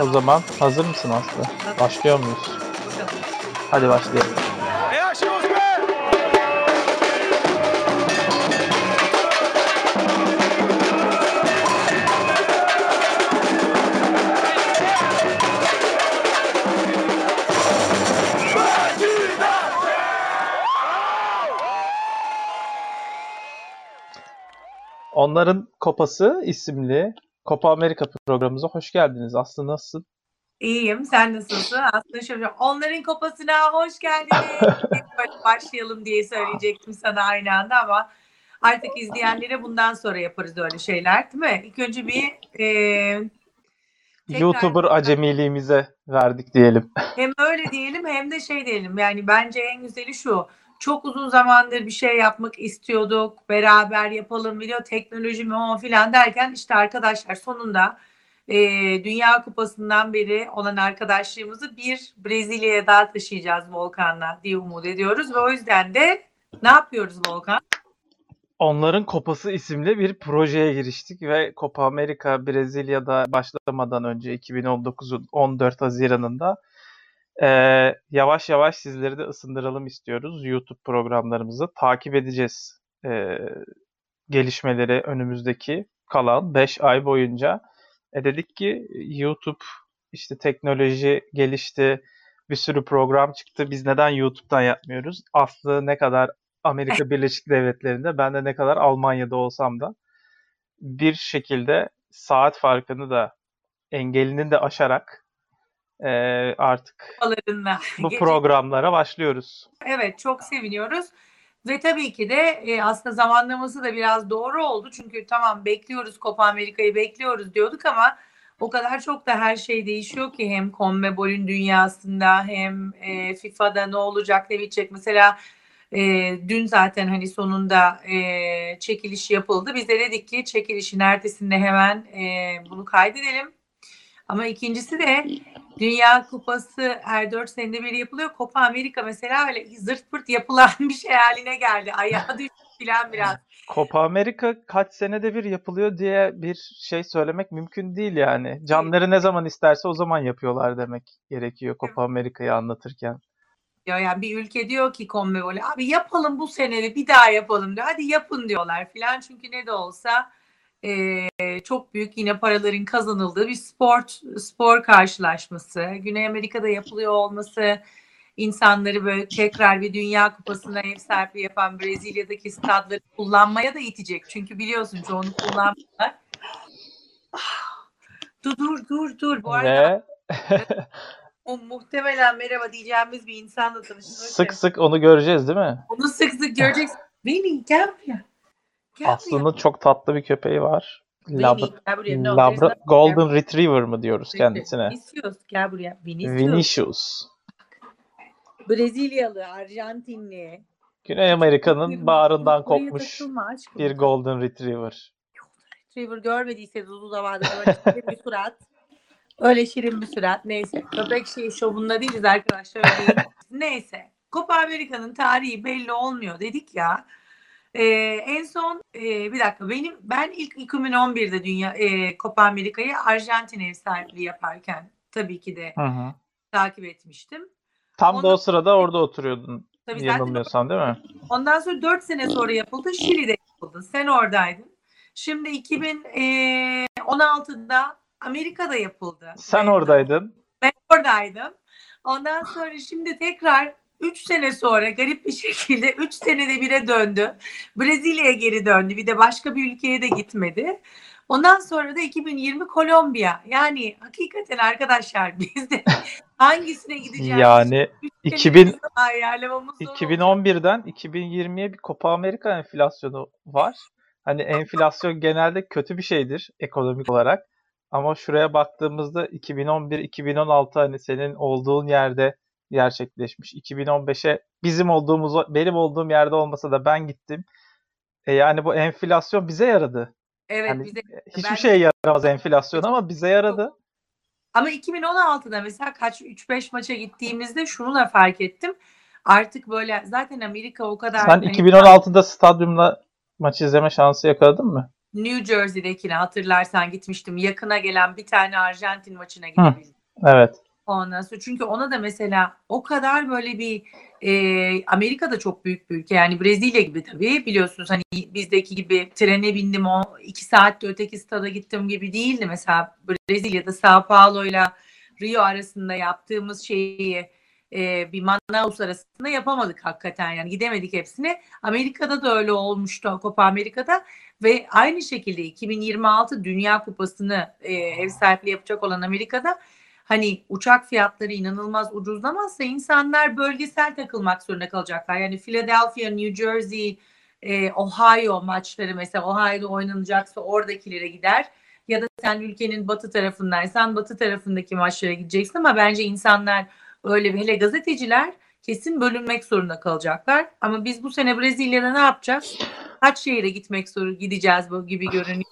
O zaman hazır mısın Aslı? Başlıyor muyuz? Hadi başlayalım. Onların Kopası isimli Copa Amerika programımıza hoş geldiniz. Aslı nasılsın? İyiyim. Sen nasılsın? Aslında şöyle onların kopasına hoş geldiniz. Böyle başlayalım diye söyleyecektim sana aynı anda ama artık izleyenlere bundan sonra yaparız öyle şeyler değil mi? İlk önce bir e, tekrar- YouTuber acemiliğimize verdik diyelim. hem öyle diyelim hem de şey diyelim yani bence en güzeli şu çok uzun zamandır bir şey yapmak istiyorduk beraber yapalım video teknoloji mi o filan derken işte arkadaşlar sonunda e, Dünya Kupası'ndan beri olan arkadaşlığımızı bir Brezilya'ya daha taşıyacağız Volkan'la diye umut ediyoruz ve o yüzden de ne yapıyoruz Volkan? Onların Kopası isimli bir projeye giriştik ve Copa Amerika Brezilya'da başlamadan önce 2019'un 14 Haziran'ında eee, yavaş yavaş sizleri de ısındıralım istiyoruz. YouTube programlarımızı takip edeceğiz. Eee, gelişmeleri önümüzdeki kalan 5 ay boyunca. E dedik ki YouTube işte teknoloji gelişti, bir sürü program çıktı. Biz neden YouTube'dan yapmıyoruz? Aslı ne kadar Amerika Birleşik Devletleri'nde, ben de ne kadar Almanya'da olsam da bir şekilde saat farkını da engelini de aşarak eee, artık Kupalarınla. bu Gece- programlara başlıyoruz. Evet çok seviniyoruz. Ve tabii ki de e, aslında zamanlaması da biraz doğru oldu. Çünkü tamam bekliyoruz Copa Amerika'yı bekliyoruz diyorduk ama o kadar çok da her şey değişiyor ki hem CONMEBOL'ün dünyasında hem e, FIFA'da ne olacak ne bitecek. Mesela e, dün zaten hani sonunda e, çekiliş yapıldı. Biz de dedik ki çekilişin ertesinde hemen e, bunu kaydedelim. Ama ikincisi de Dünya Kupası her 4 senede bir yapılıyor. Copa Amerika mesela öyle zırt pırt yapılan bir şey haline geldi. Ayağa düştü filan biraz. Copa Amerika kaç senede bir yapılıyor diye bir şey söylemek mümkün değil yani. Canları ne zaman isterse o zaman yapıyorlar demek gerekiyor Copa Amerika'yı anlatırken. Diyor yani bir ülke diyor ki CONMEBOL'e abi yapalım bu sene de bir daha yapalım diyor. Hadi yapın diyorlar filan. Çünkü ne de olsa eee, çok büyük yine paraların kazanıldığı bir spor spor karşılaşması. Güney Amerika'da yapılıyor olması insanları böyle tekrar bir dünya kupasına ev sahipliği yapan Brezilya'daki stadları kullanmaya da itecek. Çünkü biliyorsun çoğunu kullanmıyorlar. Ah, Dur dur dur dur. Bu arada o muhtemelen merhaba diyeceğimiz bir insanla tanıştık. sık sık onu göreceğiz değil mi? Onu sık sık göreceksin. Beni gel buraya. Aslı'nın çok tatlı bir köpeği var. Labra- Labra- Golden Retriever mı diyoruz kendisine? Vinicius gel buraya. Vinicius. Vinicius. Brezilyalı, Arjantinli. Güney Amerika'nın bağrından kopmuş bir Golden Retriever. Retriever görmediyseniz uzun zamandır böyle şirin bir surat. Öyle şirin bir surat. Neyse. Köpek şey şovunda değiliz arkadaşlar. Öyle değil. Neyse. Copa Amerika'nın tarihi belli olmuyor dedik ya. Ee, en son e, bir dakika benim ben ilk 2011'de dünya e, Copa Amerika'yı Arjantin ev sahipliği yaparken tabii ki de Hı hı. takip etmiştim. Tam da Ondan- o sırada orada oturuyordun. Tabii Yanılmıyorsam değil mi? Ondan sonra 4 sene sonra yapıldı. Şili'de yapıldı. Sen oradaydın. Şimdi 2016'da Amerika'da yapıldı. Sen oradaydın. Ben oradaydım. Ondan sonra şimdi tekrar 3 sene sonra garip bir şekilde 3 senede bire döndü. Brezilya'ya geri döndü. Bir de başka bir ülkeye de gitmedi. Ondan sonra da 2020 Kolombiya. Yani hakikaten arkadaşlar biz de hangisine gideceğiz? Yani Üç 2000 senede ayarlamamız zor oldu. 2011'den 2020'ye bir Copa Amerika enflasyonu var. Hani enflasyon genelde kötü bir şeydir ekonomik olarak. Ama şuraya baktığımızda 2011-2016 hani senin olduğun yerde gerçekleşmiş. 2015'e bizim olduğumuz, benim olduğum yerde olmasa da ben gittim. E yani bu enflasyon bize yaradı. Evet Hani bize hiçbir ben- şeye yaramaz enflasyon ama bize yaradı. Ama 2016'da mesela kaç 3-5 maça gittiğimizde şunu da fark ettim. Artık böyle zaten Amerika o kadar Sen hani- 2016'da stadyumda maç izleme şansı yakaladın mı? New Jersey'dekine hatırlarsan gitmiştim. Yakına gelen bir tane Arjantin maçına gidebildim. Evet. Ondan sonra çünkü ona da mesela o kadar böyle bir e, Amerika da çok büyük bir ülke. Yani Brezilya gibi tabii. Biliyorsunuz hani bizdeki gibi trene bindim o iki saatte öteki stada gittim gibi değildi. Mesela Brezilya'da Sao Paulo ile Rio arasında yaptığımız şeyi e, bir Manaus arasında yapamadık hakikaten. Yani gidemedik hepsine. Amerika'da da öyle olmuştu Copa Amerika'da. Ve aynı şekilde 2026 Dünya Kupası'nı e, ev sahipliği yapacak olan Amerika'da hani uçak fiyatları inanılmaz ucuzlamazsa insanlar bölgesel takılmak zorunda kalacaklar. Yani Philadelphia, New Jersey, e, Ohio maçları mesela Ohio'da oynanacaksa oradakilere gider. Ya da sen ülkenin batı tarafındaysan batı tarafındaki maçlara gideceksin ama bence insanlar öyle bir hele gazeteciler kesin bölünmek zorunda kalacaklar. Ama biz bu sene Brezilya'da ne yapacağız? Kaç şehire gitmek zorunda gideceğiz bu gibi görünüyor.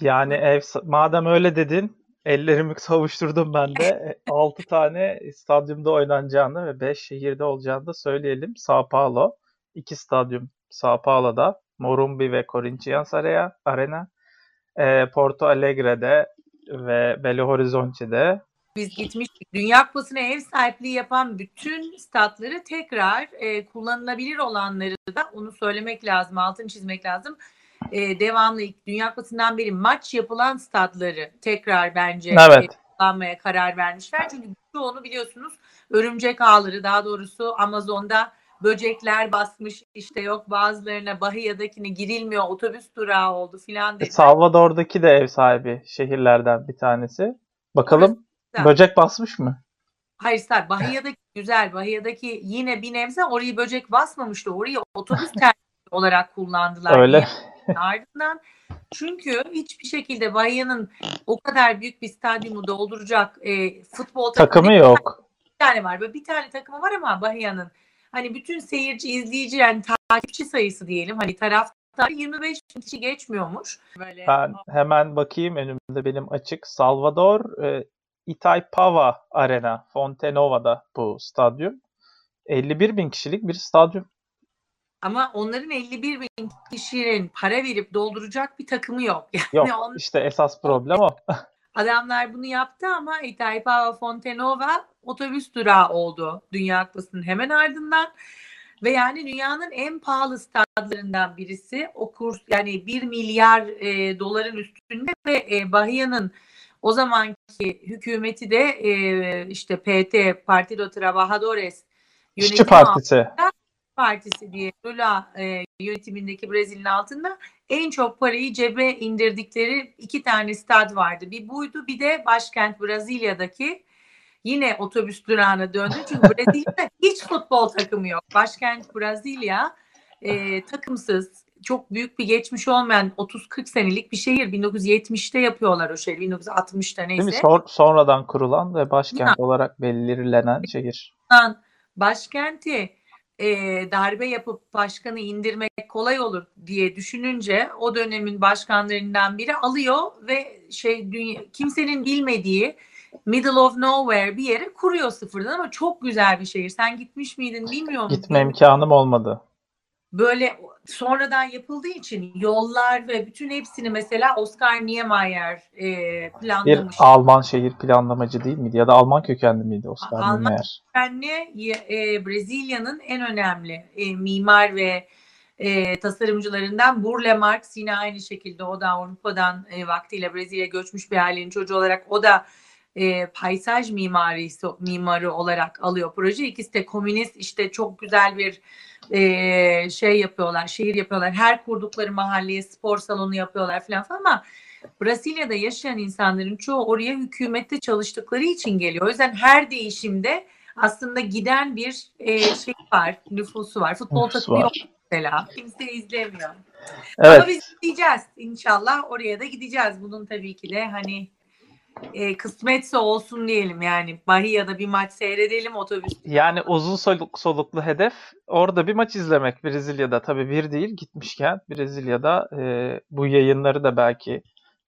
Yani ev madem öyle dedin ellerimi savuşturdum ben de. 6 tane stadyumda oynanacağını ve 5 şehirde olacağını da söyleyelim. Sao Paulo, iki stadyum Sao Paulo'da, Morumbi ve Corinthians Arena, e, Porto Alegre'de ve Belo Horizonte'de. Biz gitmiştik. Dünya Kupası'na ev sahipliği yapan bütün statları tekrar e, kullanılabilir olanları da onu söylemek lazım, altını çizmek lazım e, devamlı Dünya Kupası'ndan beri maç yapılan stadları tekrar bence evet. e, kullanmaya karar vermişler. Çünkü çoğunu biliyorsunuz örümcek ağları daha doğrusu Amazon'da böcekler basmış işte yok bazılarına Bahia'dakine girilmiyor otobüs durağı oldu filan dedi. Salvador'daki de ev sahibi şehirlerden bir tanesi. Bakalım Orası böcek basmış mı? Hayır sadece Bahia'daki güzel Bahia'daki yine bir nebze orayı böcek basmamıştı. Orayı otobüs terminali olarak kullandılar. Öyle. Diye ardından çünkü hiçbir şekilde Bahia'nın o kadar büyük bir stadyumu dolduracak e, futbol takımı, takımı yok. Bir tane var. Böyle bir tane takımı var ama Bahia'nın hani bütün seyirci, izleyici yani takipçi sayısı diyelim hani taraftar 25 bin kişi geçmiyormuş. Böyle. Ben hemen bakayım önümde benim açık. Salvador e, Itaipava Arena Fontenova'da bu stadyum. 51 bin kişilik bir stadyum. Ama onların 51 bin kişinin para verip dolduracak bir takımı yok. Yani yok on... işte esas problem o. Adamlar bunu yaptı ama Itaipava Fontenova otobüs durağı oldu Dünya Kupası'nın hemen ardından. Ve yani dünyanın en pahalı stadlarından birisi. O kurs yani 1 milyar e, doların üstünde ve e, Bahia'nın o zamanki hükümeti de e, işte PT Partido Trabajadores İşçi Partisi. Altında, Partisi diye Lula e, yönetimindeki Brezilya'nın altında en çok parayı cebe indirdikleri iki tane stad vardı. Bir buydu bir de başkent Brezilya'daki yine otobüs durağına döndü. Çünkü Brezilya'da hiç futbol takımı yok. Başkent Brezilya e, takımsız çok büyük bir geçmiş olmayan 30-40 senelik bir şehir. 1970'te yapıyorlar o şehri. 1960'ta neyse. Değil mi? Son, sonradan kurulan ve başkent ya. olarak belirlenen şehir. Başkenti e, darbe yapıp başkanı indirmek kolay olur diye düşününce o dönemin başkanlarından biri alıyor ve şey dünya, kimsenin bilmediği middle of nowhere bir yere kuruyor sıfırdan ama çok güzel bir şehir. Sen gitmiş miydin bilmiyorum. Gitme imkanım olmadı. Böyle sonradan yapıldığı için yollar ve bütün hepsini mesela Oscar Niemeyer e, planlamış. Bir Alman şehir planlamacı değil miydi? Ya da Alman kökenli miydi Oscar Alman Niemeyer? Alman kökenli e, Brezilya'nın en önemli e, mimar ve e, tasarımcılarından Burle Marx yine aynı şekilde o da Avrupa'dan e, vaktiyle Brezilya göçmüş bir ailenin çocuğu olarak o da e, paysaj mimarisi mimarı olarak alıyor proje. İkisi de komünist işte çok güzel bir e, şey yapıyorlar, şehir yapıyorlar. Her kurdukları mahalleye spor salonu yapıyorlar falan ama Brezilya'da yaşayan insanların çoğu oraya hükümette çalıştıkları için geliyor. O yüzden her değişimde aslında giden bir e, şey var, nüfusu var. Futbol takımı yok mesela. Kimse izlemiyor. Evet. Ama biz gideceğiz inşallah. Oraya da gideceğiz. Bunun tabii ki de hani e, kısmetse olsun diyelim yani. Bahia'da bir maç seyredelim otobüs. Yani uzun soluk, soluklu hedef orada bir maç izlemek Brezilya'da. Tabii bir değil gitmişken Brezilya'da e, bu yayınları da belki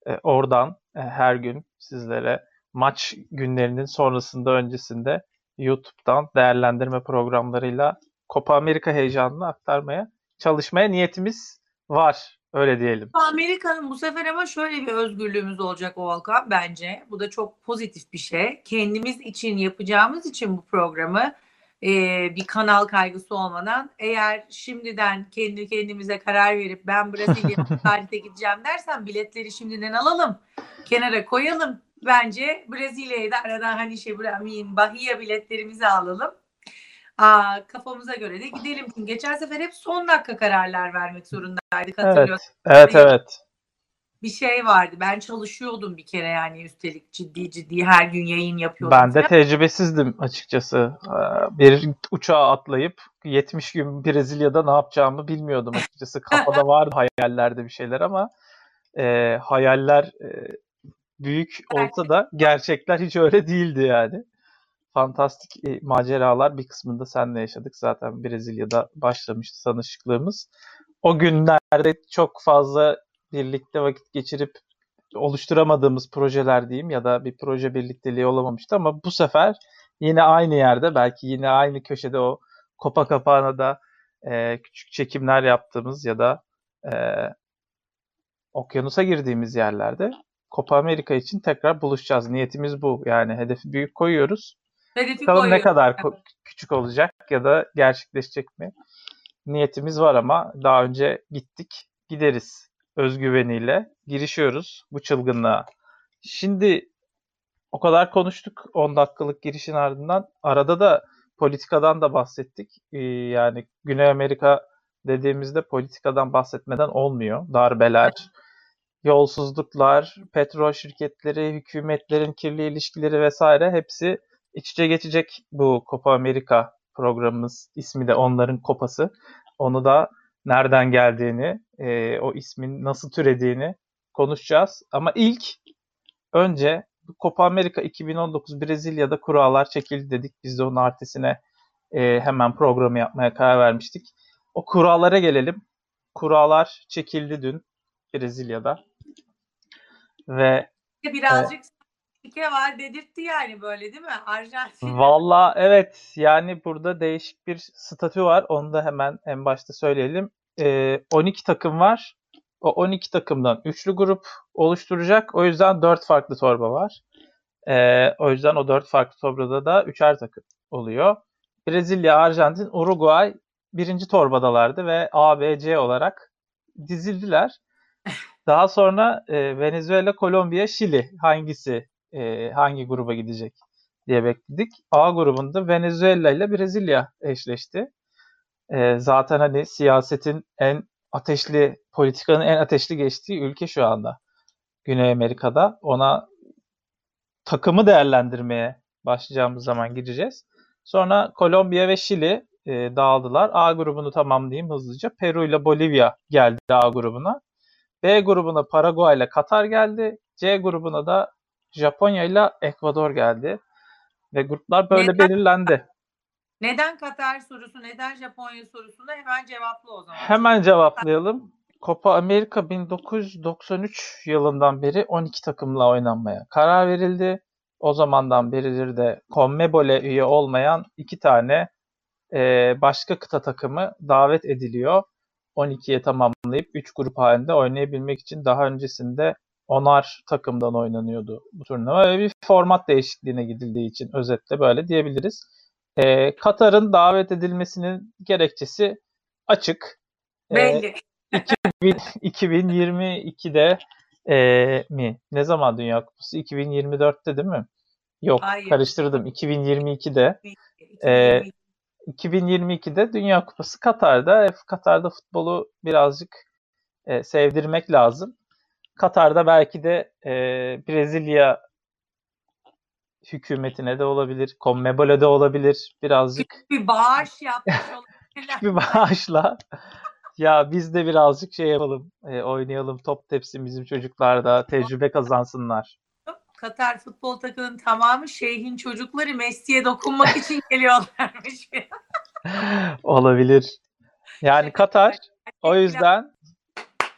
e, oradan e, her gün sizlere maç günlerinin sonrasında öncesinde YouTube'dan değerlendirme programlarıyla Copa Amerika heyecanını aktarmaya çalışmaya niyetimiz var. Öyle diyelim. Amerika'nın bu sefer ama şöyle bir özgürlüğümüz olacak Volkan bence. Bu da çok pozitif bir şey. Kendimiz için yapacağımız için bu programı e, bir kanal kaygısı olmadan eğer şimdiden kendi kendimize karar verip ben Brezilya tarihte gideceğim dersen biletleri şimdiden alalım. Kenara koyalım. Bence Brezilya'yı da aradan hani şey Bahia biletlerimizi alalım. Aa, kafamıza göre de gidelim. Çünkü geçen sefer hep son dakika kararlar vermek zorundaydık hatırlıyorsun. Evet, evet, evet. Bir şey vardı. Ben çalışıyordum bir kere yani üstelik ciddi ciddi her gün yayın yapıyordum. Ben de tecrübesizdim açıkçası. Bir uçağa atlayıp 70 gün Brezilya'da ne yapacağımı bilmiyordum açıkçası. Kafada vardı hayallerde bir şeyler ama e, hayaller e, büyük olsa da gerçekler hiç öyle değildi yani fantastik e, maceralar bir kısmında senle yaşadık. Zaten Brezilya'da başlamıştı tanışıklığımız. O günlerde çok fazla birlikte vakit geçirip oluşturamadığımız projeler diyeyim ya da bir proje birlikteliği olamamıştı ama bu sefer yine aynı yerde belki yine aynı köşede o kopa kapağına da e, küçük çekimler yaptığımız ya da e, okyanusa girdiğimiz yerlerde Copa Amerika için tekrar buluşacağız. Niyetimiz bu. Yani hedefi büyük koyuyoruz. Hedefi Bakalım ne kadar küçük olacak ya da gerçekleşecek mi? Niyetimiz var ama daha önce gittik, gideriz özgüveniyle girişiyoruz bu çılgınlığa. Şimdi o kadar konuştuk 10 dakikalık girişin ardından. Arada da politikadan da bahsettik. Ee, yani Güney Amerika dediğimizde politikadan bahsetmeden olmuyor. Darbeler, yolsuzluklar, petrol şirketleri, hükümetlerin kirli ilişkileri vesaire hepsi iç içe geçecek bu Copa America programımız. ismi de onların kopası. Onu da nereden geldiğini, e, o ismin nasıl türediğini konuşacağız. Ama ilk önce Copa America 2019 Brezilya'da kurallar çekildi dedik. Biz de onun artesine e, hemen programı yapmaya karar vermiştik. O kurallara gelelim. Kurallar çekildi dün Brezilya'da. Ve birazcık e, Pike var dedirtti yani böyle değil mi? Arjantin. Valla evet yani burada değişik bir statü var. Onu da hemen en başta söyleyelim. Ee, 12 takım var. O 12 takımdan üçlü grup oluşturacak. O yüzden 4 farklı torba var. Ee, o yüzden o 4 farklı torbada da üçer takım oluyor. Brezilya, Arjantin, Uruguay birinci torbadalardı ve A, B, C olarak dizildiler. Daha sonra e, Venezuela, Kolombiya, Şili hangisi e, hangi gruba gidecek diye bekledik. A grubunda Venezuela ile Brezilya eşleşti. E, zaten hani siyasetin en ateşli, politikanın en ateşli geçtiği ülke şu anda. Güney Amerika'da. Ona takımı değerlendirmeye başlayacağımız zaman gideceğiz. Sonra Kolombiya ve Şili e, dağıldılar. A grubunu tamamlayayım hızlıca. Peru ile Bolivya geldi A grubuna. B grubuna Paraguay ile Katar geldi. C grubuna da Japonya ile Ekvador geldi. Ve gruplar böyle neden, belirlendi. Neden Katar sorusu, neden Japonya sorusunu hemen cevapla o zaman. Hemen cevaplayalım. Copa Amerika 1993 yılından beri 12 takımla oynanmaya karar verildi. O zamandan beridir de CONMEBOL'e üye olmayan iki tane e, başka kıta takımı davet ediliyor. 12'ye tamamlayıp 3 grup halinde oynayabilmek için daha öncesinde onar takımdan oynanıyordu bu turnuva ve bir format değişikliğine gidildiği için özetle böyle diyebiliriz. Ee, Katar'ın davet edilmesinin gerekçesi açık. Ee, Belli. 2000, 2022'de e, mi? Ne zaman Dünya Kupası? 2024'te değil mi? Yok Hayır. karıştırdım. 2022'de. E, 2022'de Dünya Kupası Katar'da. Katar'da futbolu birazcık e, sevdirmek lazım. Katar'da belki de e, Brezilya hükümetine de olabilir, CONMEBOL'e de olabilir birazcık. Bir bağış yapmış olabilirler. bir bağışla. ya biz de birazcık şey yapalım, e, oynayalım, top tepsin bizim çocuklar da tecrübe kazansınlar. Katar futbol takımının tamamı şeyhin çocukları Messi'ye dokunmak için geliyorlarmış. Olabilir. Yani Katar o yüzden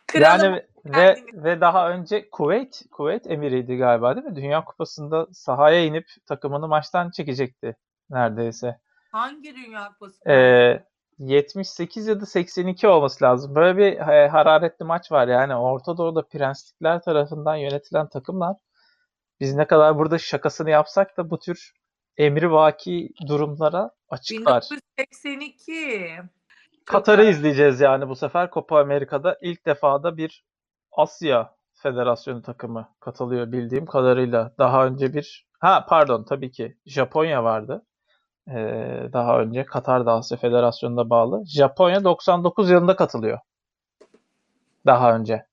Kralım. yani ve ve daha önce Kuveyt, Kuveyt emiriydi galiba değil mi? Dünya Kupası'nda sahaya inip takımını maçtan çekecekti neredeyse. Hangi Dünya Kupası? Ee, 78 ya da 82 olması lazım. Böyle bir e, hararetli maç var yani. Orta Doğu'da prenslikler tarafından yönetilen takımlar biz ne kadar burada şakasını yapsak da bu tür emri vaki durumlara açıklar. 1982. Katar'ı izleyeceğiz yani bu sefer Copa Amerika'da ilk defa da bir Asya Federasyonu takımı katılıyor bildiğim kadarıyla. Daha önce bir ha pardon tabii ki Japonya vardı. Ee, daha önce Katar da Asya Federasyonu'na bağlı. Japonya 99 yılında katılıyor. Daha önce.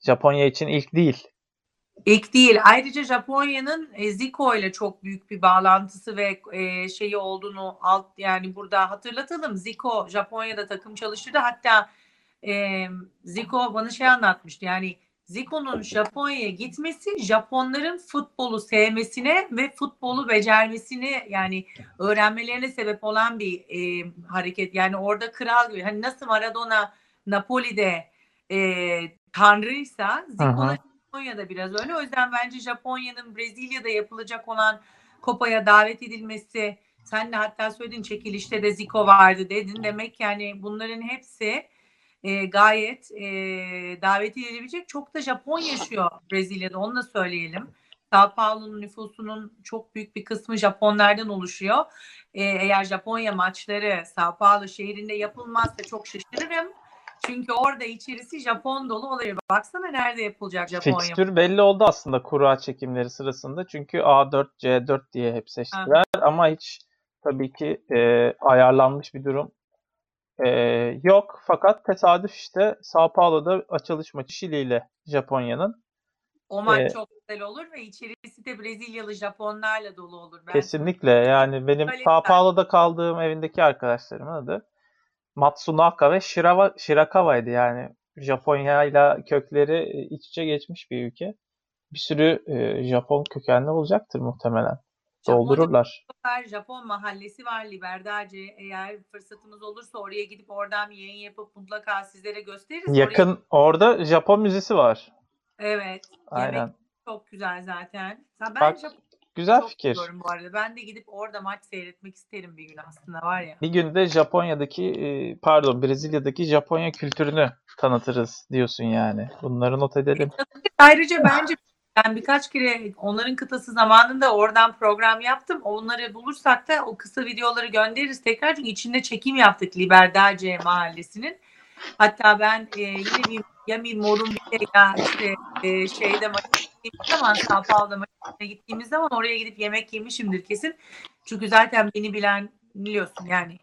Japonya için ilk değil. İlk değil. Ayrıca Japonya'nın e, Zico ile çok büyük bir bağlantısı ve e, şeyi olduğunu alt yani burada hatırlatalım. Zico Japonya'da takım çalıştırdı. Hatta e, Zico bana şey anlatmıştı. Yani Zico'nun Japonya'ya gitmesi Japonların futbolu sevmesine ve futbolu becermesini yani öğrenmelerine sebep olan bir e, hareket. Yani orada kral gibi. Hani nasıl Maradona Napoli'de e, tanrıysa Zico'da Japonya'da biraz öyle. O yüzden bence Japonya'nın Brezilya'da yapılacak olan Kopa'ya davet edilmesi sen de hatta söyledin çekilişte de Zico vardı dedin. Demek yani bunların hepsi e, gayet e, davet edilebilecek. Çok da Japon yaşıyor Brezilya'da onu da söyleyelim. Sao Paulo'nun nüfusunun çok büyük bir kısmı Japonlardan oluşuyor. E, eğer Japonya maçları Sao Paulo şehrinde yapılmazsa çok şaşırırım. Çünkü orada içerisi Japon dolu oluyor. Baksana nerede yapılacak Japonya. Fikstür belli oldu aslında kura çekimleri sırasında. Çünkü A4, C4 diye hep seçtiler. Ha. Ama hiç tabii ki e, ayarlanmış bir durum e, yok. Fakat tesadüf işte Sao Paulo'da açılış maçı Şili ile Japonya'nın. O maç ee, çok güzel olur ve içerisi de Brezilyalı Japonlarla dolu olur. Ben kesinlikle. Yani benim Sao Paulo'da kaldığım evindeki arkadaşlarımın adı Matsunaka ve Shirawa, Shirakawa'ydı yani. Japonya ile kökleri iç içe geçmiş bir ülke. Bir sürü e, Japon kökenli olacaktır muhtemelen. Doldururlar. Japon, Japon mahallesi var Liberdace. Eğer fırsatımız olursa oraya gidip oradan bir yayın yapıp mutlaka sizlere gösteririz. Yakın oraya... orada Japon müzesi var. Evet. Aynen. Yemek çok güzel zaten. Ben Bak, Japon Güzel Çok fikir. bu arada. Ben de gidip orada maç seyretmek isterim bir gün aslında var ya. Bir gün de Japonya'daki e, pardon Brezilya'daki Japonya kültürünü tanıtırız diyorsun yani. Bunları not edelim. Ayrıca bence ben birkaç kere onların kıtası zamanında oradan program yaptım. Onları bulursak da o kısa videoları göndeririz tekrar. Çünkü içinde çekim yaptık Liberdace mahallesinin. Hatta ben e, yine bir ya bir Morumbi'de ya işte e, şeyde gittiğimiz zaman Sao Paulo'da gittiğimiz zaman oraya gidip yemek yemişimdir kesin. Çünkü zaten beni bilen biliyorsun yani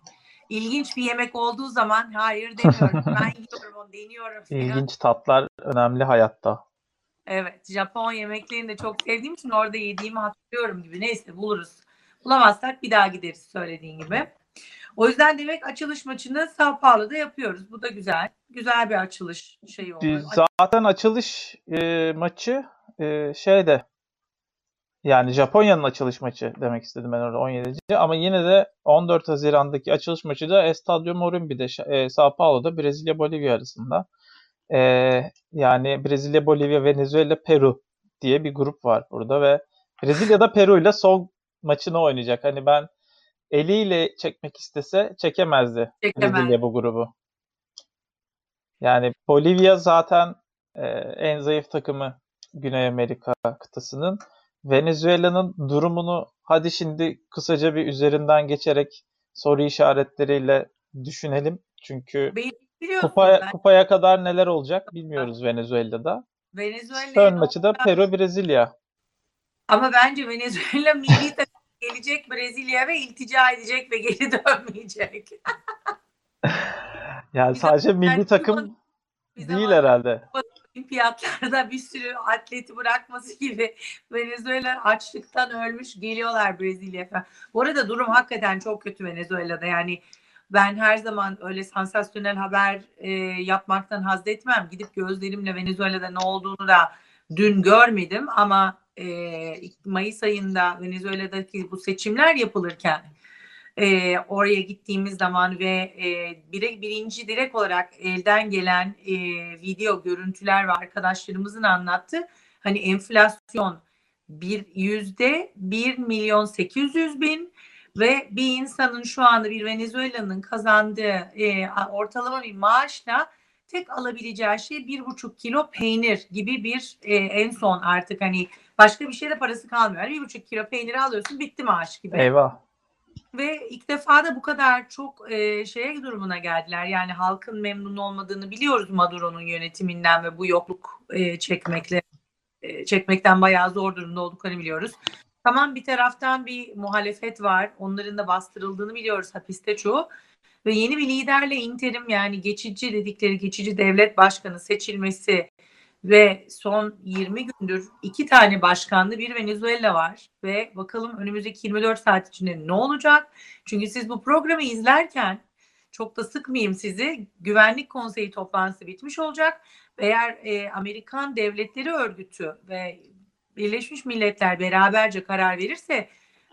ilginç bir yemek olduğu zaman hayır demiyorum. ben yiyorum onu deniyorum. İlginç tatlar önemli hayatta. Evet. Japon yemeklerini de çok sevdiğim için orada yediğimi hatırlıyorum gibi. Neyse buluruz. Bulamazsak bir daha gideriz söylediğin gibi. O yüzden demek açılış maçını Sao Paulo'da yapıyoruz. Bu da güzel. Güzel bir açılış şeyi oldu. Zaten açılış e, maçı e, şeyde yani Japonya'nın açılış maçı demek istedim ben orada 17. Ama yine de 14 Haziran'daki açılış maçı da Estadio Morumbi'de e, Sao Paulo'da Brezilya Bolivya arasında. E, yani Brezilya, Bolivya, Venezuela, Peru diye bir grup var burada ve Brezilya'da Peru ile son maçını oynayacak. Hani ben eliyle çekmek istese çekemezdi Çekemez. Brezilya bu grubu. Yani Bolivya zaten e, en zayıf takımı Güney Amerika kıtasının. Venezuela'nın durumunu hadi şimdi kısaca bir üzerinden geçerek soru işaretleriyle düşünelim. Çünkü kupaya, kupaya kadar neler olacak bilmiyoruz Venezuela'da. Venezuela Son maçı da Peru Brezilya. Ama bence Venezuela milli takım gelecek Brezilya ve iltica edecek ve geri dönmeyecek. yani sadece milli takım değil herhalde. Olimpiyatlarda bir sürü atleti bırakması gibi Venezuela açlıktan ölmüş geliyorlar Brezilya'ya. Bu arada durum hakikaten çok kötü Venezuela'da. Yani ben her zaman öyle sansasyonel haber e, yapmaktan haz etmem. Gidip gözlerimle Venezuela'da ne olduğunu da dün görmedim ama e, Mayıs ayında Venezuela'daki bu seçimler yapılırken e, oraya gittiğimiz zaman ve e, bir, birinci direkt olarak elden gelen e, video görüntüler ve arkadaşlarımızın anlattı. Hani enflasyon bir yüzde bir milyon sekiz yüz bin Ve bir insanın şu anda bir Venezuela'nın kazandığı e, ortalama bir maaşla tek alabileceği şey bir buçuk kilo peynir gibi bir e, en son artık hani başka bir şeyde parası kalmıyor. Bir buçuk kilo peynir alıyorsun bitti maaş gibi. Eyvah. Ve ilk defa da bu kadar çok e, şeye durumuna geldiler. Yani halkın memnun olmadığını biliyoruz Maduro'nun yönetiminden ve bu yokluk e, çekmekle e, çekmekten bayağı zor durumda olduklarını biliyoruz. Tamam bir taraftan bir muhalefet var. Onların da bastırıldığını biliyoruz hapiste çoğu. Ve yeni bir liderle interim yani geçici dedikleri geçici devlet başkanı seçilmesi ve son 20 gündür iki tane başkanlı bir Venezuela var ve bakalım önümüzdeki 24 saat içinde ne olacak? Çünkü siz bu programı izlerken çok da sıkmayayım sizi. Güvenlik Konseyi toplantısı bitmiş olacak. Eğer e, Amerikan Devletleri Örgütü ve Birleşmiş Milletler beraberce karar verirse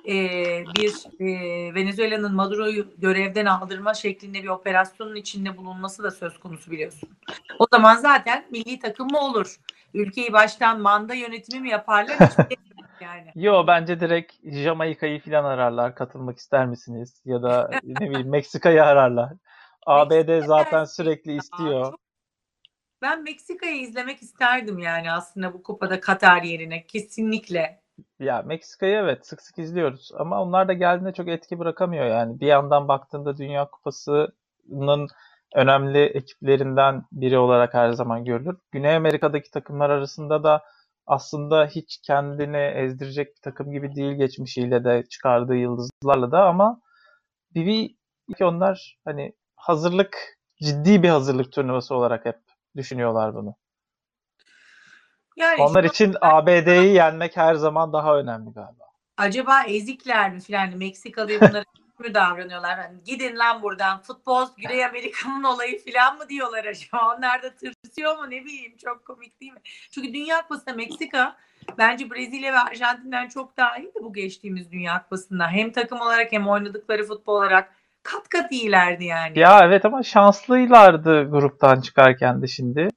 e, bir e, Venezuela'nın Maduro'yu görevden aldırma şeklinde bir operasyonun içinde bulunması da söz konusu biliyorsun. O zaman zaten milli takım mı olur? Ülkeyi baştan manda yönetimi mi yaparlar? Yani. Yo bence direkt Jamaika'yı falan ararlar. Katılmak ister misiniz? Ya da ne bileyim Meksika'yı ararlar. ABD zaten sürekli istiyor. Ben Meksika'yı izlemek isterdim yani aslında bu kupada Katar yerine kesinlikle. Ya Meksika'yı evet sık sık izliyoruz ama onlar da geldiğinde çok etki bırakamıyor yani. Bir yandan baktığında Dünya Kupası'nın önemli ekiplerinden biri olarak her zaman görülür. Güney Amerika'daki takımlar arasında da aslında hiç kendini ezdirecek bir takım gibi değil geçmişiyle de çıkardığı yıldızlarla da ama bir, bir onlar hani hazırlık ciddi bir hazırlık turnuvası olarak hep düşünüyorlar bunu. Yani Onlar için ABD'yi yenmek her zaman daha önemli galiba. Acaba ezikler mi filan Meksikalı bunlara mü davranıyorlar? Yani gidin lan buradan futbol Güney Amerika'nın olayı filan mı diyorlar acaba? Onlar da tırsıyor mu ne bileyim çok komik değil mi? Çünkü Dünya Kupası'nda Meksika bence Brezilya ve Arjantin'den çok daha iyiydi bu geçtiğimiz Dünya Kupası'nda. Hem takım olarak hem oynadıkları futbol olarak kat kat iyilerdi yani. Ya evet ama şanslıylardı gruptan çıkarken de şimdi.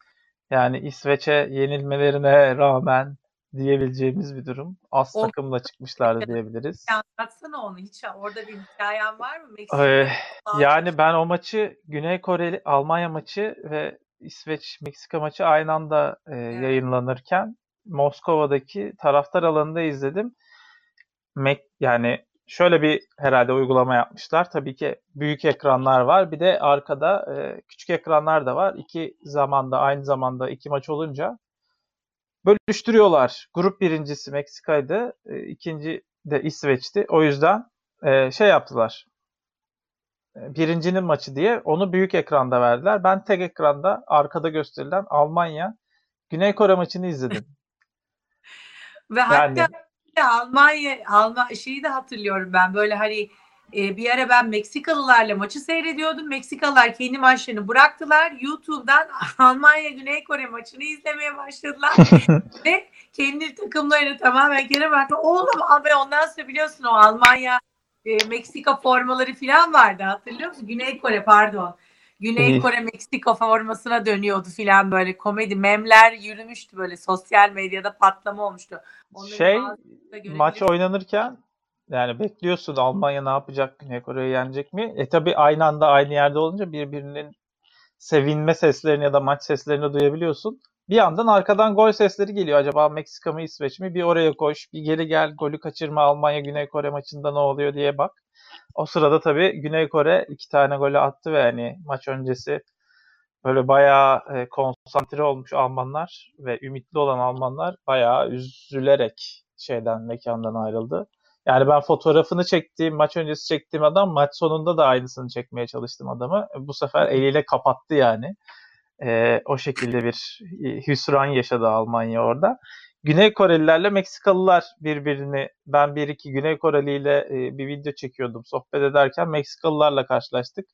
Yani İsveç'e yenilmelerine rağmen diyebileceğimiz bir durum. Az o, takımla çıkmışlardı diyebiliriz. Anlatsana onu hiç. Orada bir hikayen var mı? Meksika ee, yani ben o maçı Güney Kore Almanya maçı ve İsveç Meksika maçı aynı anda e, evet. yayınlanırken Moskova'daki taraftar alanında izledim. Mek yani şöyle bir herhalde uygulama yapmışlar. Tabii ki büyük ekranlar var. Bir de arkada e, küçük ekranlar da var. İki zamanda aynı zamanda iki maç olunca bölüştürüyorlar. Grup birincisi Meksika'ydı. E, ikinci de İsveç'ti. O yüzden e, şey yaptılar. E, birincinin maçı diye onu büyük ekranda verdiler. Ben tek ekranda arkada gösterilen Almanya Güney Kore maçını izledim. Ve yani, hatta Almanya Alman şeyi de hatırlıyorum ben böyle hani e, bir ara ben Meksikalılarla maçı seyrediyordum. Meksikalılar kendi maçlarını bıraktılar. YouTube'dan Almanya Güney Kore maçını izlemeye başladılar. Ve kendi takımlarını tamamen geri bıraktı. Oğlum abi ondan sonra biliyorsun o Almanya e, Meksika formaları falan vardı hatırlıyor musun? Güney Kore pardon. Güney Kore Meksika formasına dönüyordu filan böyle komedi memler yürümüştü böyle sosyal medyada patlama olmuştu. Onları şey maç oynanırken yani bekliyorsun Almanya ne yapacak Güney Kore'yi yenecek mi? E tabi aynı anda aynı yerde olunca birbirinin sevinme seslerini ya da maç seslerini duyabiliyorsun. Bir yandan arkadan gol sesleri geliyor. Acaba Meksika mı İsveç mi? Bir oraya koş, bir geri gel, golü kaçırma Almanya Güney Kore maçında ne oluyor diye bak. O sırada tabii Güney Kore iki tane golü attı ve hani maç öncesi böyle bayağı e, konsantre olmuş Almanlar ve ümitli olan Almanlar bayağı üzülerek şeyden mekandan ayrıldı. Yani ben fotoğrafını çektiğim, maç öncesi çektiğim adam maç sonunda da aynısını çekmeye çalıştım adamı. Bu sefer eliyle kapattı yani. E, o şekilde bir hüsran yaşadı Almanya orada. Güney Korelilerle Meksikalılar birbirini ben bir iki Güney Koreli ile e, bir video çekiyordum sohbet ederken Meksikalılarla karşılaştık.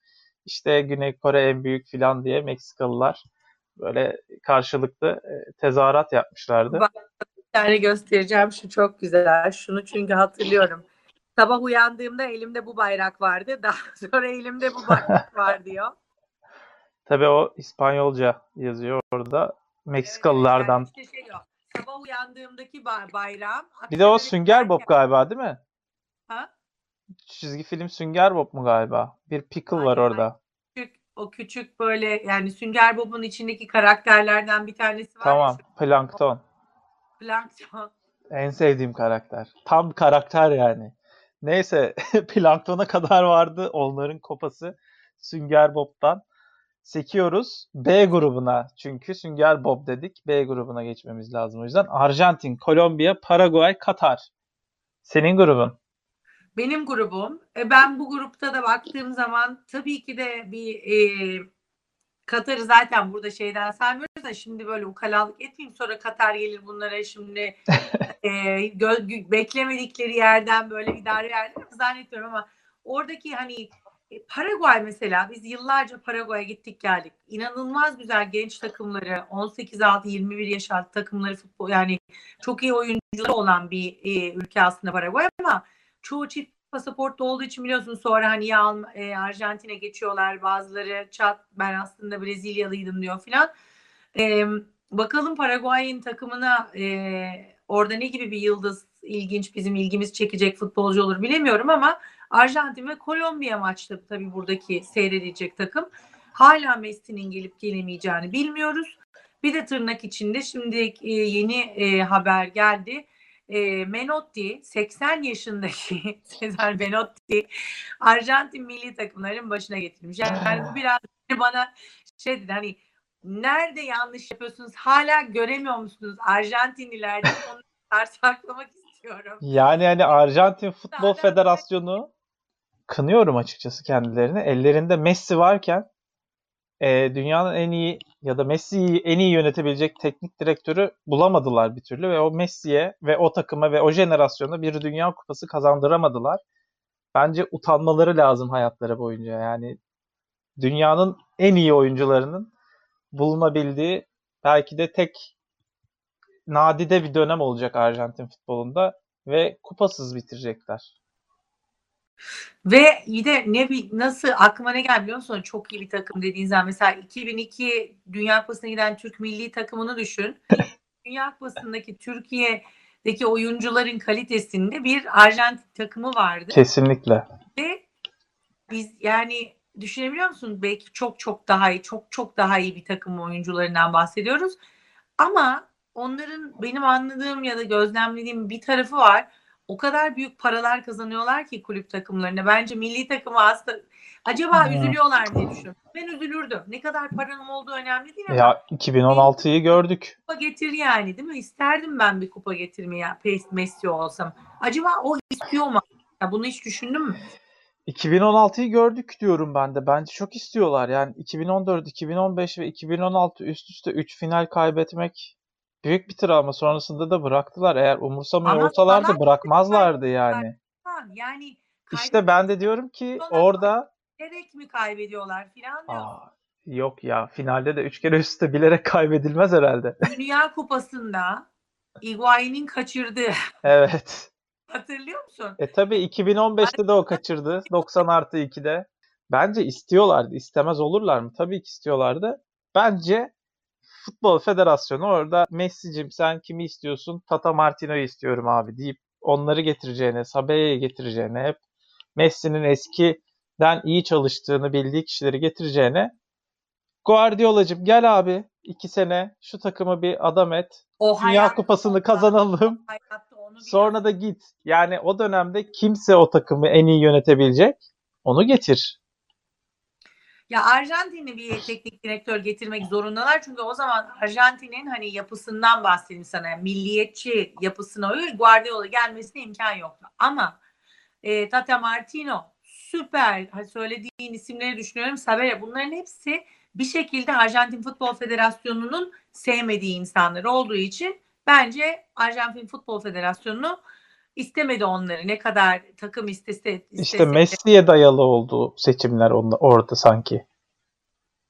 İşte Güney Kore en büyük filan diye Meksikalılar böyle karşılıklı e, tezahürat yapmışlardı. Bak, bir tane göstereceğim şu çok güzel. Şunu çünkü hatırlıyorum. Sabah uyandığımda elimde bu bayrak vardı. Daha sonra elimde bu bayrak var diyor. Tabii o İspanyolca yazıyor orada. Meksikalılardan. Evet, yani işte şey sabah uyandığımdaki bayram. Bir de o Sünger Bob galiba değil mi? Ha? çizgi film Sünger Bob mu galiba? Bir pickle var orada. Küçük, o küçük böyle yani Sünger Bob'un içindeki karakterlerden bir tanesi var. ya, Tamam. Plankton. Plankton. En sevdiğim karakter. Tam karakter yani. Neyse Plankton'a kadar vardı onların kopası. Sünger Bob'tan sekiyoruz B grubuna. Çünkü Sünger Bob dedik. B grubuna geçmemiz lazım. O yüzden Arjantin, Kolombiya, Paraguay, Katar. Senin grubun. Benim grubum. E, ben bu grupta da baktığım zaman tabii ki de bir e, Katar'ı zaten burada şeyden saymıyoruz da şimdi böyle ukalalık etmeyeyim sonra Katar gelir bunlara şimdi e, gö- beklemedikleri yerden böyle idare yerler zannetmiyorum ama oradaki hani Paraguay mesela biz yıllarca Paraguay'a gittik geldik. İnanılmaz güzel genç takımları 18 altı 21 yaş altı takımları futbol yani çok iyi oyuncuları olan bir e, ülke aslında Paraguay ama çoğu çift pasaportlu olduğu için biliyorsunuz sonra hani ya e, Arjantin'e geçiyorlar bazıları çat ben aslında Brezilyalıydım diyor filan. E, bakalım Paraguay'ın takımına e, orada ne gibi bir yıldız ilginç bizim ilgimiz çekecek futbolcu olur bilemiyorum ama Arjantin ve Kolombiya maçta tabii buradaki seyredilecek takım. Hala Messi'nin gelip gelemeyeceğini bilmiyoruz. Bir de tırnak içinde şimdi e, yeni e, haber geldi. E, Menotti 80 yaşındaki Cesar Menotti Arjantin milli takımların başına getirilmiş. Yani, bu biraz bana şey dedi hani nerede yanlış yapıyorsunuz hala göremiyor musunuz Arjantinliler diye onu saklamak istiyorum. Yani hani Arjantin Futbol Federasyonu kınıyorum açıkçası kendilerini. Ellerinde Messi varken e, dünyanın en iyi ya da Messi'yi en iyi yönetebilecek teknik direktörü bulamadılar bir türlü ve o Messi'ye ve o takıma ve o jenerasyona bir dünya kupası kazandıramadılar. Bence utanmaları lazım hayatları boyunca. Yani dünyanın en iyi oyuncularının bulunabildiği belki de tek nadide bir dönem olacak Arjantin futbolunda ve kupasız bitirecekler. Ve bir de ne bi- nasıl aklıma ne geldi biliyor musun? Çok iyi bir takım dediğin zaman mesela 2002 Dünya Kupası'na giden Türk milli takımını düşün. Dünya Kupası'ndaki Türkiye'deki oyuncuların kalitesinde bir Arjantin takımı vardı. Kesinlikle. Ve biz yani düşünebiliyor musun? Belki çok çok daha iyi, çok çok daha iyi bir takım oyuncularından bahsediyoruz. Ama onların benim anladığım ya da gözlemlediğim bir tarafı var. O kadar büyük paralar kazanıyorlar ki kulüp takımlarına. Bence milli takımı aslında acaba Hmm. üzülüyorlar diye düşünüyorum. Ben üzülürdüm. Ne kadar paranın olduğu önemli değil ama Ya 2016'yı gördük. kupa getir yani değil mi? İsterdim ben bir kupa getirmeyi Pace Messi olsam. Acaba o istiyor mu? Ya bunu hiç düşündün mü? 2016'yı gördük diyorum ben de. Bence çok istiyorlar. Yani 2014, 2015 ve 2016 üst üste 3 final kaybetmek büyük bir travma. Sonrasında da bıraktılar. Eğer umursamıyor Ama olsalardı falan- bırakmazlardı yani. Tamam, Yani İşte ben de diyorum ki orada kaybederek mi kaybediyorlar filan diyor. Aa, yok ya finalde de 3 kere üst üste bilerek kaybedilmez herhalde. Dünya Kupası'nda Higuain'in kaçırdığı Evet. hatırlıyor musun? E tabii 2015'te de o kaçırdı. 90 artı 2'de. Bence istiyorlardı. İstemez olurlar mı? Tabii ki istiyorlardı. Bence Futbol Federasyonu orada Messi'cim sen kimi istiyorsun? Tata Martino'yu istiyorum abi deyip onları getireceğine, Sabella'yı getireceğine, hep Messi'nin eskiden iyi çalıştığını bildiği kişileri getireceğine Guardiola'cım gel abi iki sene şu takımı bir adam et. O Dünya Kupası'nı kazanalım. hayatta onu biliyorum. Sonra da git. Yani o dönemde kimse o takımı en iyi yönetebilecek. Onu getir. Ya Arjantinli bir teknik direktör getirmek zorundalar. Çünkü o zaman Arjantin'in hani yapısından bahsedeyim sana. Milliyetçi yapısına uyuyor. Guardiola gelmesine imkan yoktu. Ama e, Tata Martino süper. Söylediğin isimleri düşünüyorum. Sabella bunların hepsi bir şekilde Arjantin Futbol Federasyonu'nun sevmediği insanlar olduğu için bence Arjantin Futbol Federasyonu istemedi onları. Ne kadar takım istese, İşte istese de- Messi'ye dayalı olduğu seçimler onda, orada sanki.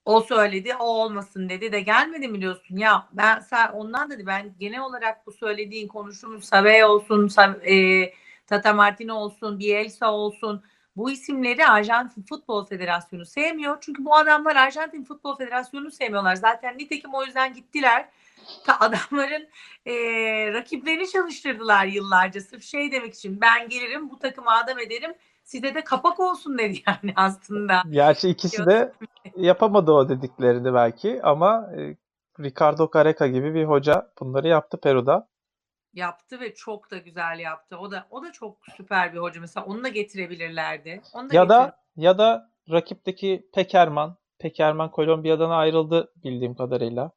O söyledi, o olmasın dedi de gelmedi mi diyorsun? Ya ben sen ondan dedi ben genel olarak bu söylediğin konuştuğumuz Sabe olsun, Sa- e, Tata Martino olsun, Bielsa olsun bu isimleri Arjantin Futbol Federasyonu sevmiyor. Çünkü bu adamlar Arjantin Futbol Federasyonu'nu sevmiyorlar. Zaten nitekim o yüzden gittiler. Ta adamların e, rakiplerini çalıştırdılar yıllarca. Sırf şey demek için ben gelirim bu takımı adam ederim sitede kapak olsun dedi yani aslında. Gerçi ikisi de yapamadı o dediklerini belki ama e, Ricardo Careca gibi bir hoca bunları yaptı Peru'da. Yaptı ve çok da güzel yaptı. O da o da çok süper bir hoca mesela. Onu da getirebilirlerdi. Onu da ya da ya da rakipteki Pekerman, Pekerman Kolombiya'dan ayrıldı bildiğim kadarıyla.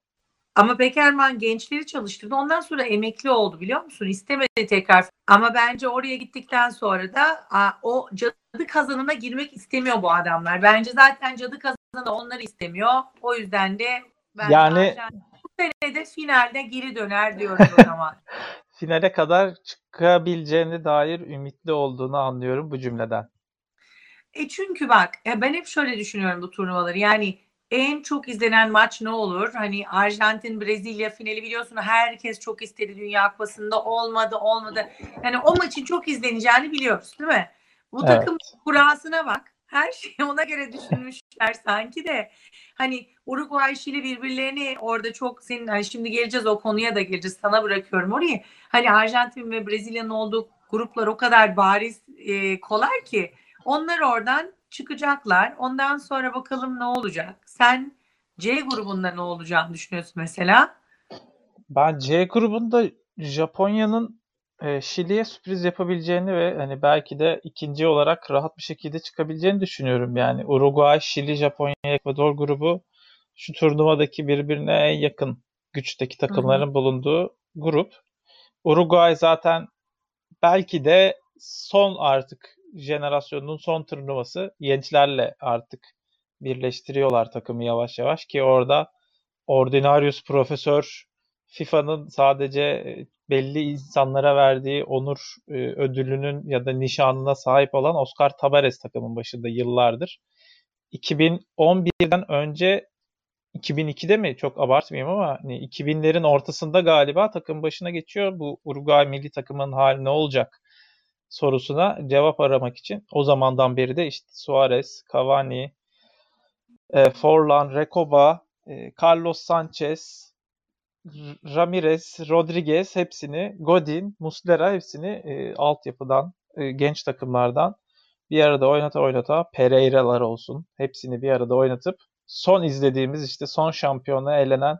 Ama Pekerman gençleri çalıştırdı. Ondan sonra emekli oldu biliyor musun? İstemedi tekrar. Ama bence oraya gittikten sonra da a, o cadı kazanına girmek istemiyor bu adamlar. Bence zaten cadı kazanı onları istemiyor. O yüzden de ben yani bu sene de finalde geri döner diyorum o zaman. Finale kadar çıkabileceğine dair ümitli olduğunu anlıyorum bu cümleden. E çünkü bak ya ben hep şöyle düşünüyorum bu turnuvaları. Yani en çok izlenen maç ne olur? Hani Arjantin Brezilya finali biliyorsun herkes çok istedi Dünya Kupası'nda olmadı olmadı. Yani o maçın çok izleneceğini biliyoruz değil mi? Bu evet. takım kurasına bak. Her şeyi ona göre düşünmüşler sanki de. Hani Uruguay Şili birbirlerini orada çok senin hani şimdi geleceğiz o konuya da geleceğiz. Sana bırakıyorum orayı. Hani Arjantin ve Brezilya'nın olduğu gruplar o kadar bariz e, kolay ki onlar oradan çıkacaklar. Ondan sonra bakalım ne olacak. Sen C grubunda ne olacağını düşünüyorsun mesela? Ben C grubunda Japonya'nın e, Şili'ye sürpriz yapabileceğini ve hani belki de ikinci olarak rahat bir şekilde çıkabileceğini düşünüyorum. Yani Uruguay, Şili, Japonya, Ekvador grubu şu turnuvadaki birbirine en yakın güçteki takımların Hı-hı. bulunduğu grup. Uruguay zaten belki de son artık jenerasyonun son turnuvası gençlerle artık birleştiriyorlar takımı yavaş yavaş ki orada Ordinarius Profesör FIFA'nın sadece e, belli insanlara verdiği onur e, ödülünün ya da nişanına sahip olan Oscar Tabares takımın başında yıllardır. 2011'den önce 2002'de mi çok abartmayayım ama hani 2000'lerin ortasında galiba takım başına geçiyor. Bu Uruguay milli takımın hali ne olacak sorusuna cevap aramak için o zamandan beri de işte Suarez, Cavani, e, Forlan, Recoba, e, Carlos Sanchez, Ramirez, Rodriguez hepsini, Godin, Muslera hepsini e, altyapıdan, e, genç takımlardan bir arada oynata oynata Pereira'lar olsun. Hepsini bir arada oynatıp son izlediğimiz işte son şampiyona elenen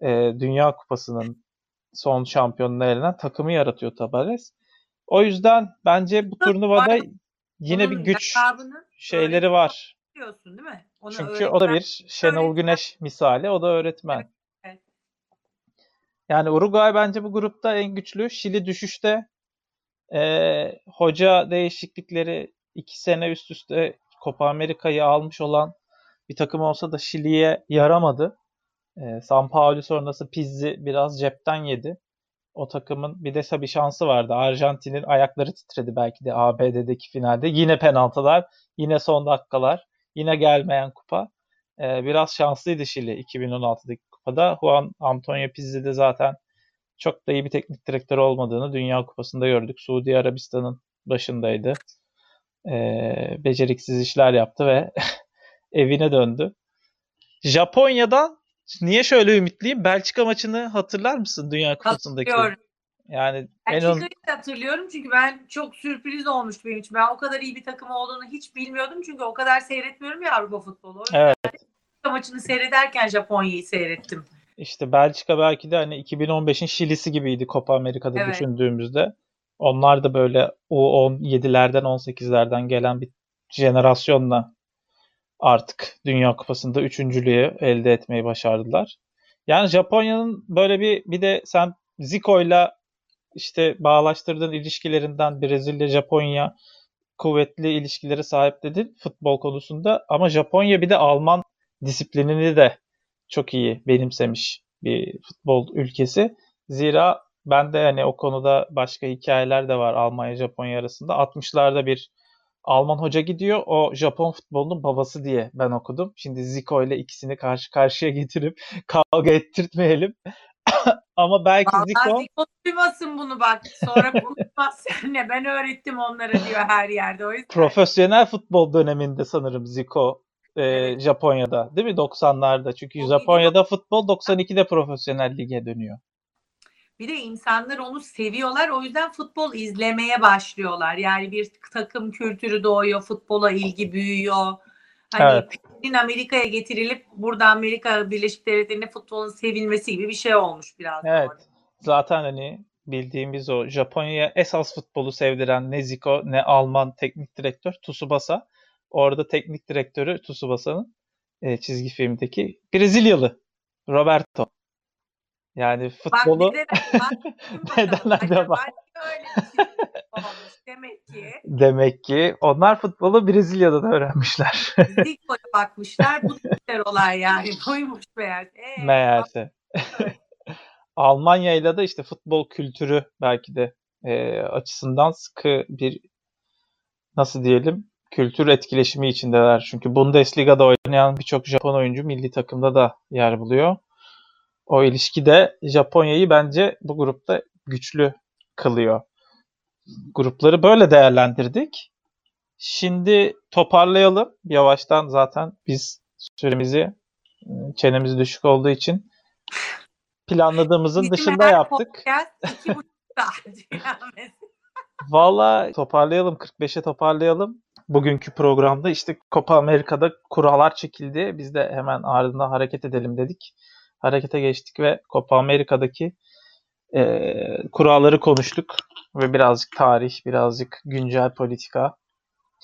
e, Dünya Kupası'nın son şampiyonuna elenen takımı yaratıyor Tabares. O yüzden bence bu turnuvada yine bir güç şeyleri var. Diyorsun değil mi? Onu Çünkü öğretmen, o da bir Şenol. Güneş misali, o da öğretmen. Evet. Yani Uruguay bence bu grupta en güçlü. Şili düşüşte. Ee, hoca değişiklikleri iki sene üst üste Copa Amerika'yı almış olan bir takım olsa da Şili'ye yaramadı. Ee, San Paulo sonrası Pizzi biraz cepten yedi o takımın bir de tabii şansı vardı. Arjantin'in ayakları titredi belki de ABD'deki finalde. Yine penaltılar, yine son dakikalar, yine gelmeyen kupa. Ee, biraz şanslıydı Şili 2016'daki kupada. Juan Antonio Pizzi de zaten çok da iyi bir teknik direktör olmadığını Dünya Kupası'nda gördük. Suudi Arabistan'ın başındaydı. Ee, beceriksiz işler yaptı ve evine döndü. Japonya'dan Niye şöyle ümitliyim? Belçika maçını hatırlar mısın Dünya Kupası'ndaki? Hatırlıyorum. Yani en on... hatırlıyorum çünkü ben çok sürpriz olmuştu benim için. Ben o kadar iyi bir takım olduğunu hiç bilmiyordum çünkü o kadar seyretmiyorum ya Avrupa futbolu. evet. Maçını seyrederken Japonya'yı seyrettim. İşte Belçika belki de hani 2015'in Şili'si gibiydi Copa Amerika'da evet. düşündüğümüzde. Onlar da böyle o 17'lerden 18'lerden gelen bir jenerasyonla artık Dünya Kupası'nda üçüncülüğü elde etmeyi başardılar. Yani Japonya'nın böyle bir bir de sen Zico'yla işte bağlaştırdığın ilişkilerinden Brezilya, Japonya kuvvetli ilişkileri sahip dedin futbol konusunda ama Japonya bir de Alman disiplinini de çok iyi benimsemiş bir futbol ülkesi. Zira ben de hani o konuda başka hikayeler de var Almanya Japonya arasında. 60'larda bir Alman hoca gidiyor. O Japon futbolunun babası diye ben okudum. Şimdi Zico ile ikisini karşı karşıya getirip kavga ettirtmeyelim. Ama belki Vallahi Zico... Zico duymasın bunu bak. Sonra konuşmaz seninle. Ben öğrettim onları diyor her yerde. O yüzden... Profesyonel futbol döneminde sanırım Zico e. Japonya'da değil mi 90'larda? Çünkü Japonya'da futbol 92'de profesyonel lige dönüyor. Bir de insanlar onu seviyorlar. O yüzden futbol izlemeye başlıyorlar. Yani bir takım kültürü doğuyor, futbola ilgi büyüyor. Hani evet. Amerika'ya getirilip burada Amerika Birleşik Devletleri'nde futbolun sevilmesi gibi bir şey olmuş biraz. Evet. Orada. Zaten hani bildiğimiz o Japonya'ya esas futbolu sevdiren ne Zico ne Alman teknik direktör Tsubasa. Orada teknik direktörü Tsubasa'nın e, çizgi filmdeki Brezilyalı Roberto. Yani futbolu nedenler var. demek ki. Demek ki onlar futbolu Brezilya'dan öğrenmişler. Zico'ya bakmışlar. Bu tür olay yani. Buymuş meğerse. Ee, meğerse. Almanya ile de işte futbol kültürü belki de e, açısından sıkı bir nasıl diyelim kültür etkileşimi içindeler. Çünkü Bundesliga'da oynayan birçok Japon oyuncu milli takımda da yer buluyor. O ilişki de Japonya'yı bence bu grupta güçlü kılıyor. Grupları böyle değerlendirdik. Şimdi toparlayalım. Yavaştan zaten biz süremizi çenemiz düşük olduğu için planladığımızın Bizim dışında yaptık. Valla toparlayalım 45'e toparlayalım. Bugünkü programda işte Copa Amerika'da kurallar çekildi. Biz de hemen ardından hareket edelim dedik. Harekete geçtik ve Copa Amerika'daki e, kuralları konuştuk. Ve birazcık tarih, birazcık güncel politika.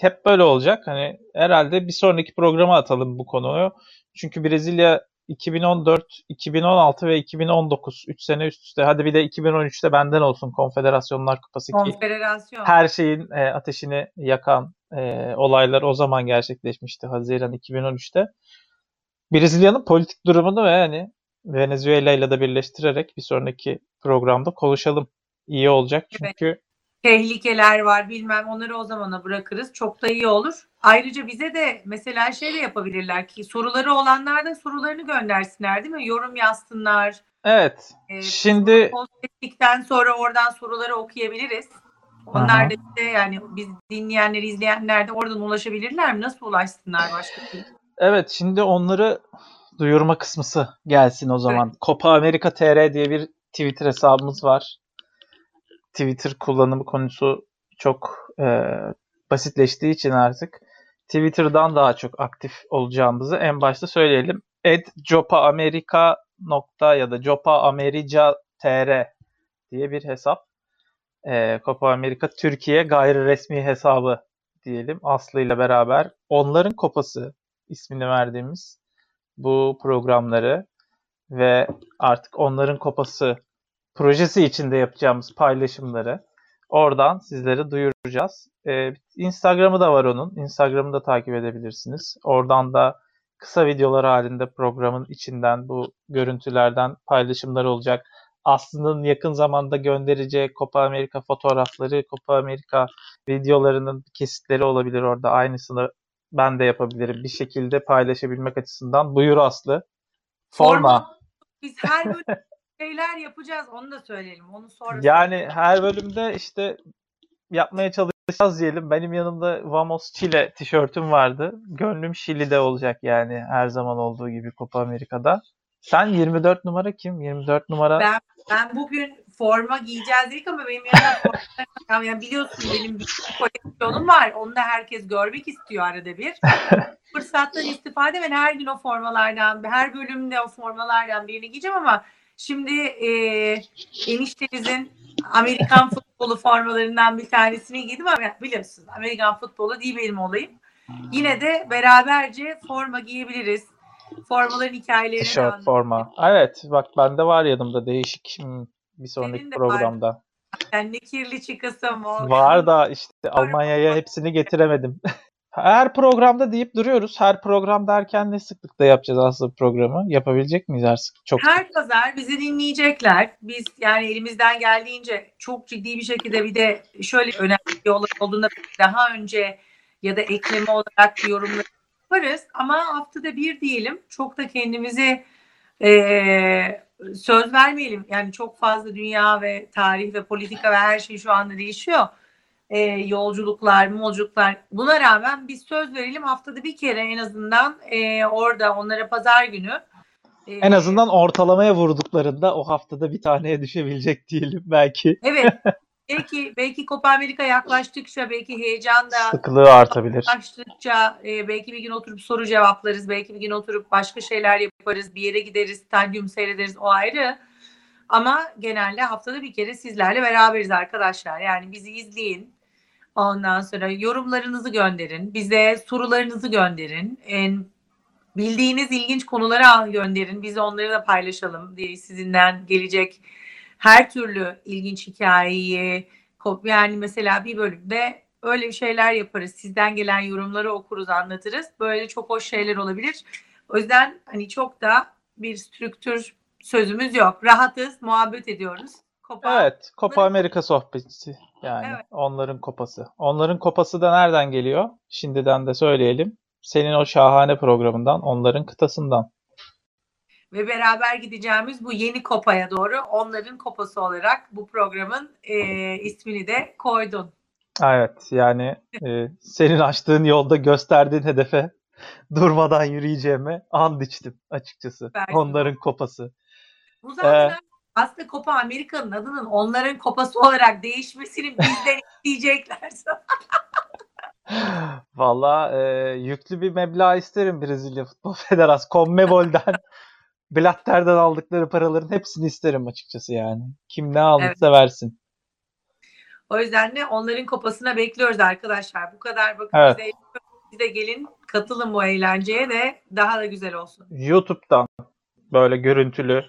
Hep böyle olacak. Hani herhalde bir sonraki programa atalım bu konuyu. Çünkü Brezilya 2014, 2016 ve 2019 3 sene üst üste. Hadi bir de 2013'te benden olsun Konfederasyonlar Kupası ki. Konfederasyon. Her şeyin e, ateşini yakan e, olaylar o zaman gerçekleşmişti Haziran 2013'te. Brezilya'nın politik durumunu ve yani Venezuela ile de birleştirerek bir sonraki programda konuşalım. İyi olacak çünkü evet tehlikeler var bilmem onları o zamana bırakırız. Çok da iyi olur. Ayrıca bize de mesela şey de yapabilirler ki soruları olanlar da sorularını göndersinler değil mi? Yorum yazsınlar. Evet. Ee, Şimdi ettikten sonra oradan soruları okuyabiliriz. Onlar Aha. da işte yani biz dinleyenler, izleyenler de oradan ulaşabilirler mi? Nasıl ulaşsınlar başka bir? Evet, şimdi onları duyurma kısmısı gelsin o zaman. Evet. Copa America TR diye bir Twitter hesabımız var. Twitter kullanımı konusu çok e, basitleştiği için artık Twitter'dan daha çok aktif olacağımızı en başta söyleyelim. Ed Jopa Amerika nokta ya da Jopa America TR diye bir hesap. E, Copa Amerika Türkiye gayri resmi hesabı diyelim Aslı ile beraber. Onların kopası ismini verdiğimiz bu programları ve artık onların kopası projesi içinde yapacağımız paylaşımları oradan sizlere duyuracağız. Ee, Instagram'ı da var onun. Instagram'ı da takip edebilirsiniz. Oradan da kısa videolar halinde programın içinden bu görüntülerden paylaşımlar olacak. Aslı'nın yakın zamanda göndereceği Copa Amerika fotoğrafları, Copa Amerika videolarının kesitleri olabilir orada. Aynısını ben de yapabilirim. Bir şekilde paylaşabilmek açısından. Buyur Aslı. Forma. Forma. Biz her şeyler yapacağız onu da söyleyelim. Onu sonra Yani söyleyelim. her bölümde işte yapmaya çalışacağız diyelim. Benim yanımda Vamos Chile tişörtüm vardı. Gönlüm Şili'de olacak yani her zaman olduğu gibi Copa Amerika'da. Sen 24 numara kim? 24 numara. Ben, ben bugün forma giyeceğiz dedik ama benim yanımda forma yani biliyorsun benim bir koleksiyonum var. Onu da herkes görmek istiyor arada bir. Fırsattan istifade ben her gün o formalardan, her bölümde o formalardan birini giyeceğim ama Şimdi e, eniştenizin Amerikan futbolu formalarından bir tanesini giydim ama biliyorsunuz Amerikan futbolu değil benim olayım. Yine de beraberce forma giyebiliriz. Formaların hikayelerini Tişört, forma. Evet bak bende var yanımda değişik hmm, bir sonraki programda. Var. Yani ne kirli çıkasım o. Var da işte Almanya'ya hepsini getiremedim. Her programda deyip duruyoruz. Her program derken ne sıklıkta yapacağız aslında programı? Yapabilecek miyiz her sık? Çok Her pazar bizi dinleyecekler. Biz yani elimizden geldiğince çok ciddi bir şekilde bir de şöyle önemli bir olay olduğunda daha önce ya da ekleme olarak yorumlar yaparız. Ama haftada bir diyelim. Çok da kendimizi e, söz vermeyelim. Yani çok fazla dünya ve tarih ve politika ve her şey şu anda değişiyor e, yolculuklar, molculuklar. Buna rağmen biz söz verelim haftada bir kere en azından e, orada onlara pazar günü En azından ortalamaya vurduklarında o haftada bir taneye düşebilecek diyelim belki. Evet. belki belki Copa Amerika yaklaştıkça belki heyecan da sıklığı artabilir. Yaklaştıkça e, belki bir gün oturup soru cevaplarız. Belki bir gün oturup başka şeyler yaparız. Bir yere gideriz, stadyum seyrederiz. O ayrı. Ama genelde haftada bir kere sizlerle beraberiz arkadaşlar. Yani bizi izleyin. Ondan sonra yorumlarınızı gönderin. Bize sorularınızı gönderin. En bildiğiniz ilginç konuları gönderin. Biz onları da paylaşalım diye sizinden gelecek her türlü ilginç hikayeyi yani mesela bir bölümde öyle bir şeyler yaparız. Sizden gelen yorumları okuruz, anlatırız. Böyle çok hoş şeyler olabilir. O yüzden hani çok da bir strüktür sözümüz yok. Rahatız, muhabbet ediyoruz. Copa evet, Copa Amerika sohbeti. Yani evet. onların kopası. Onların kopası da nereden geliyor? Şimdiden de söyleyelim. Senin o şahane programından, onların kıtasından. Ve beraber gideceğimiz bu yeni kopaya doğru onların kopası olarak bu programın e, ismini de koydun. Evet yani e, senin açtığın yolda gösterdiğin hedefe durmadan yürüyeceğime and içtim açıkçası. Belki onların kopası. Bu zaten ee, aslında Copa Amerika'nın adının onların kopası olarak değişmesini bizden isteyeceklerse. Valla e, yüklü bir meblağ isterim Brezilya Futbol Federasyonu. Conmebol'den Blatter'den aldıkları paraların hepsini isterim açıkçası yani. Kim ne aldıysa evet. versin. O yüzden de onların kopasına bekliyoruz arkadaşlar. Bu kadar bakın evet. bize, bize gelin katılın bu eğlenceye de daha da güzel olsun. YouTube'dan böyle görüntülü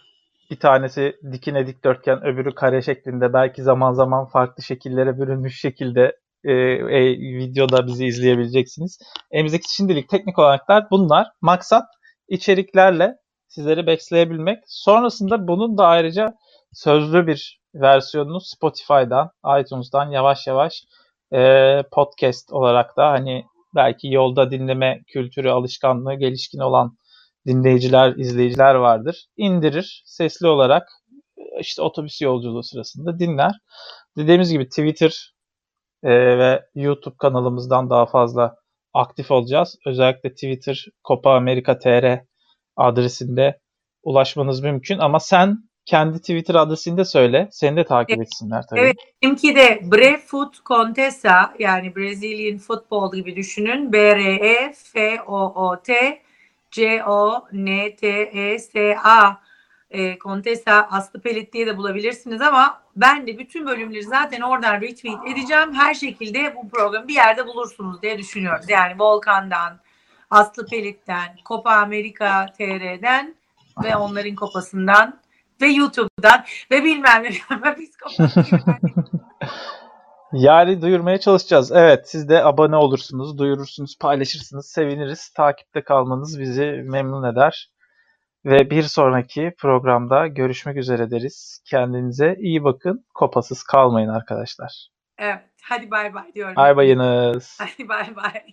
bir tanesi dikine dikdörtgen öbürü kare şeklinde belki zaman zaman farklı şekillere bürünmüş şekilde e, e, videoda bizi izleyebileceksiniz. Elimizdeki şimdilik teknik olaraklar bunlar. Maksat içeriklerle sizleri besleyebilmek. Sonrasında bunun da ayrıca sözlü bir versiyonunu Spotify'dan, iTunes'dan yavaş yavaş e, podcast olarak da hani belki yolda dinleme kültürü, alışkanlığı gelişkin olan dinleyiciler, izleyiciler vardır. İndirir sesli olarak işte otobüs yolculuğu sırasında dinler. Dediğimiz gibi Twitter e, ve YouTube kanalımızdan daha fazla aktif olacağız. Özellikle Twitter Copa America TR adresinde ulaşmanız mümkün ama sen kendi Twitter adresinde söyle. Seni de takip etsinler tabii. Evet. Benimki de Brefoot Contessa yani Brazilian Football gibi düşünün. B-R-E-F-O-O-T C-O-N-T-E-S-A e, Contessa Aslı Pelit diye de bulabilirsiniz ama ben de bütün bölümleri zaten oradan retweet edeceğim. Her şekilde bu programı bir yerde bulursunuz diye düşünüyoruz. Yani Volkan'dan, Aslı Pelit'ten, Copa Amerika TR'den ve onların kopasından ve YouTube'dan ve bilmem ne. Biz Yani duyurmaya çalışacağız. Evet siz de abone olursunuz, duyurursunuz, paylaşırsınız, seviniriz. Takipte kalmanız bizi memnun eder. Ve bir sonraki programda görüşmek üzere deriz. Kendinize iyi bakın. Kopasız kalmayın arkadaşlar. Evet. Hadi bay bay diyorum. Bay bayınız. Hadi bay bay.